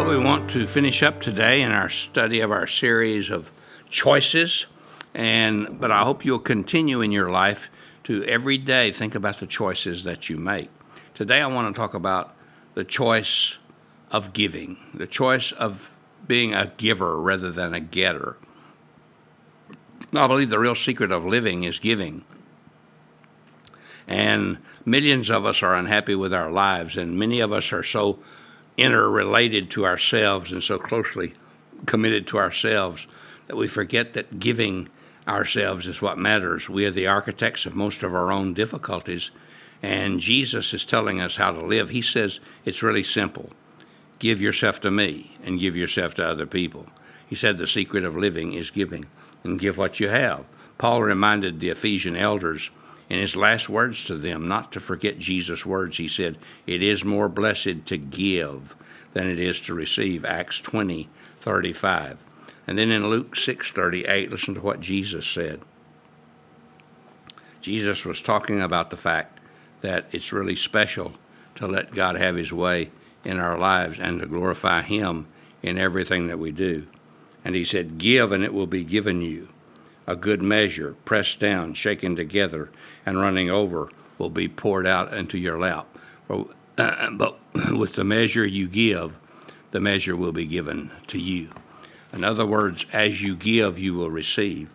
Well, we want to finish up today in our study of our series of choices, and but I hope you'll continue in your life to every day think about the choices that you make. Today, I want to talk about the choice of giving, the choice of being a giver rather than a getter. I believe the real secret of living is giving. And millions of us are unhappy with our lives, and many of us are so interrelated to ourselves and so closely committed to ourselves that we forget that giving ourselves is what matters. We are the architects of most of our own difficulties, and Jesus is telling us how to live. He says it's really simple give yourself to me and give yourself to other people. He said the secret of living is giving and give what you have. Paul reminded the Ephesian elders in his last words to them not to forget Jesus' words. He said, It is more blessed to give than it is to receive. Acts 20, 35. And then in Luke 6, 38, listen to what Jesus said. Jesus was talking about the fact that it's really special to let God have his way in our lives and to glorify him in everything that we do. And he said, Give and it will be given you a good measure, pressed down, shaken together, and running over, will be poured out into your lap. But with the measure you give, the measure will be given to you. In other words, as you give, you will receive.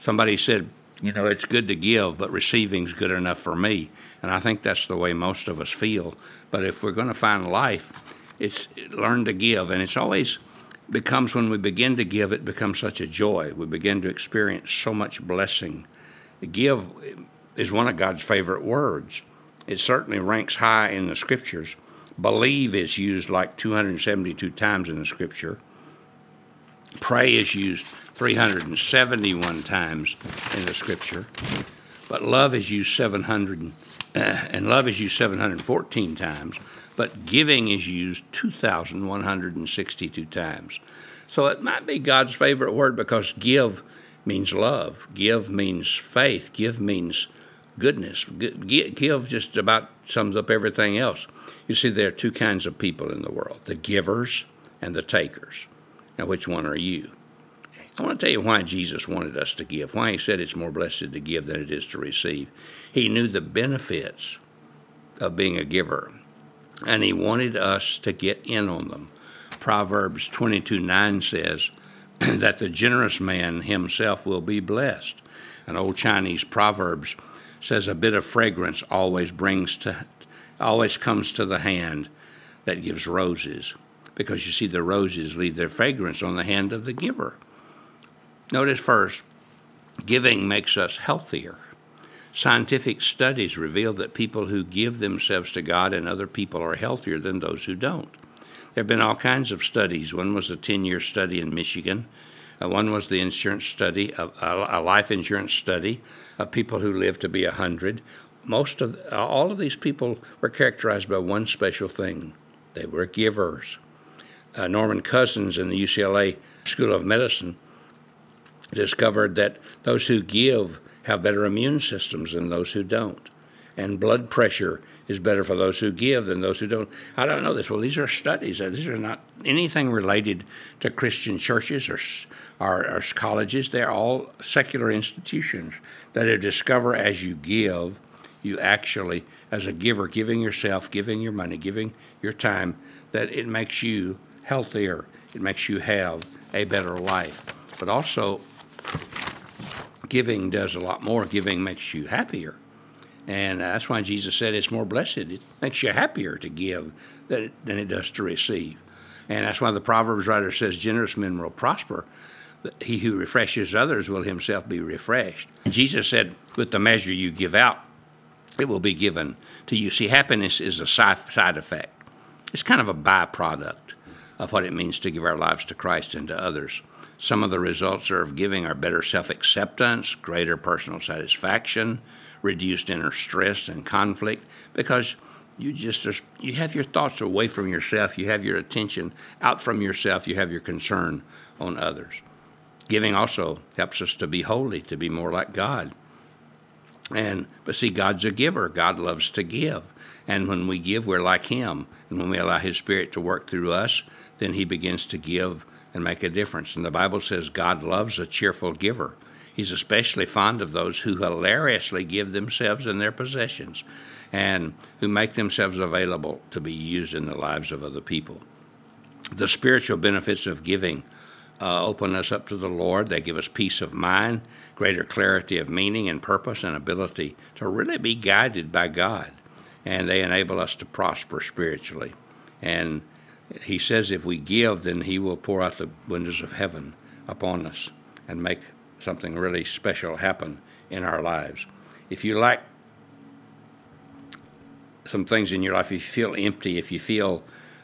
Somebody said, you know, it's good to give, but receiving's good enough for me. And I think that's the way most of us feel. But if we're going to find life, it's learn to give. And it's always becomes when we begin to give, it becomes such a joy. We begin to experience so much blessing. Give is one of God's favorite words. It certainly ranks high in the scriptures. Believe is used like 272 times in the scripture. Pray is used 371 times in the scripture. But love is used 700 uh, and love is used 714 times but giving is used 2,162 times. So it might be God's favorite word because give means love, give means faith, give means goodness. Give just about sums up everything else. You see, there are two kinds of people in the world the givers and the takers. Now, which one are you? I want to tell you why Jesus wanted us to give, why he said it's more blessed to give than it is to receive. He knew the benefits of being a giver and he wanted us to get in on them. Proverbs 22 9 says that the generous man himself will be blessed. An old Chinese Proverbs says a bit of fragrance always brings to always comes to the hand that gives roses because you see the roses leave their fragrance on the hand of the giver. Notice first, giving makes us healthier. Scientific studies reveal that people who give themselves to God and other people are healthier than those who don't. There have been all kinds of studies. One was a 10 year study in Michigan. Uh, one was the insurance study, a, a, life insurance study of people who lived to be 100. Most of all of these people were characterized by one special thing they were givers. Uh, Norman Cousins in the UCLA School of Medicine discovered that those who give have better immune systems than those who don't. And blood pressure is better for those who give than those who don't. I don't know this. Well, these are studies. Uh, these are not anything related to Christian churches or, or, or colleges. They're all secular institutions that have discovered as you give, you actually, as a giver, giving yourself, giving your money, giving your time, that it makes you healthier. It makes you have a better life. But also, giving does a lot more. Giving makes you happier. And that's why Jesus said it's more blessed. It makes you happier to give than it, does to receive. And that's why the Proverbs writer says, Generous men will prosper. He who refreshes others will himself be refreshed. And Jesus said, With the measure you give out, it will be given to you. See, happiness is a side effect, it's kind of a byproduct of what it means to give our lives to Christ and to others. Some of the results are of giving are better self acceptance, greater personal satisfaction, reduced inner stress and conflict, because you just you have your thoughts away from yourself, you have your attention out from yourself, you have your concern on others. Giving also helps us to be holy, to be more like God. And but see, God's a giver. God loves to give. And when we give, we're like Him. And when we allow His Spirit to work through us, then he begins to give and make a difference. And the Bible says God loves a cheerful giver. He's especially fond of those who hilariously give themselves and their possessions and who make themselves available to be used in the lives of other people. The spiritual benefits of giving uh, open us up to the Lord. They give us peace of mind, greater clarity of meaning and purpose, and ability to really be guided by God. And they enable us to prosper spiritually. And he says if we give, then he will pour out the windows of heaven upon us and make something really special happen in our lives. If you lack some things in your life, if you feel empty, if you feel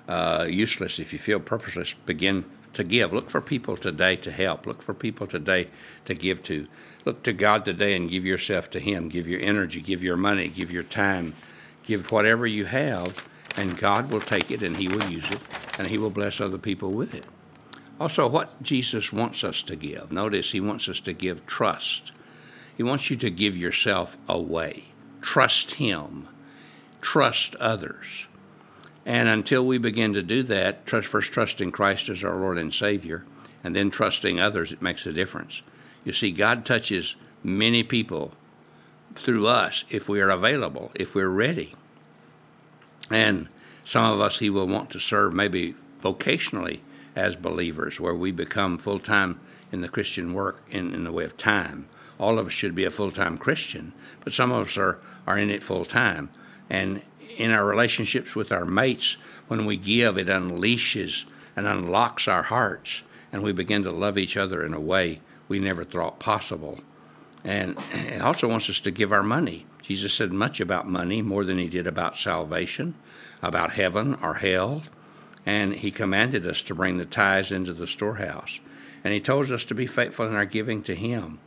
uh, useless, if you feel purposeless, begin to give. Look for people today to help. Look for people today to give to. Look to God today and give yourself to Him. Give your energy, give your money, give your time, give whatever you have, and God will take it and He will use it and He will bless other people with it. Also, what Jesus wants us to give. Notice He wants us to give trust. He wants you to give yourself away. Trust Him. Trust others. And until we begin to do that, trust, first trusting Christ as our Lord and Savior, and then trusting others, it makes a difference. You see, God touches many people through us if we are available, if we're ready. And some of us He will want to serve maybe vocationally as believers, where we become full time in the Christian work in, in the way of time. All of us should be a full time Christian, but some of us are, are in it full time. And in our relationships with our mates, when we give, it unleashes and unlocks our hearts, and we begin to love each other in a way we never thought possible. And it also wants us to give our money. Jesus said much about money, more than he did about salvation, about heaven or hell. And he commanded us to bring the tithes into the storehouse. And he told us to be faithful in our giving to him.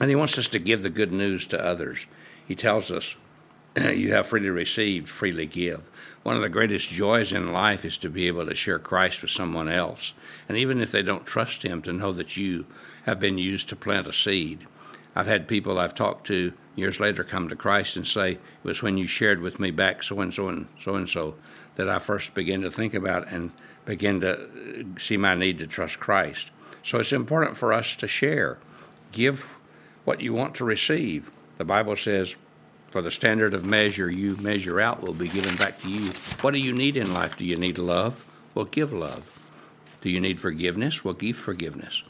And he wants us to give the good news to others. He tells us, You have freely received, freely give. One of the greatest joys in life is to be able to share Christ with someone else. And even if they don't trust him, to know that you have been used to plant a seed. I've had people I've talked to years later come to Christ and say, It was when you shared with me back so and so and so and so that I first began to think about and begin to uh, see my need to trust Christ. So it's important for us to share. Give what you want to receive. The Bible says, For the standard of measure you measure out will be given back to you. What do you need in life? Do you need love? Well, give love. Do you need forgiveness? Well, give forgiveness.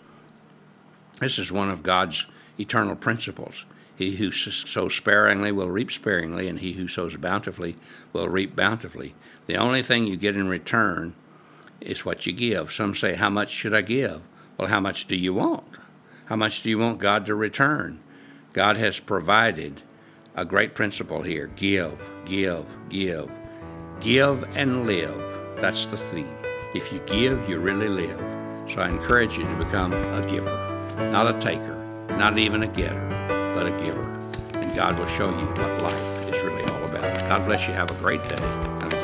This is one of God's eternal principles. He who sows sparingly will reap sparingly, and he who sows bountifully will reap bountifully. The only thing you get in return is what you give. Some say, How much should I give? Well, how much do you want? How much do you want God to return? God has provided a great principle here give, give, give. Give and live. That's the theme. If you give, you really live. So I encourage you to become a giver, not a taker, not even a getter, but a giver. And God will show you what life is really all about. God bless you. Have a great day.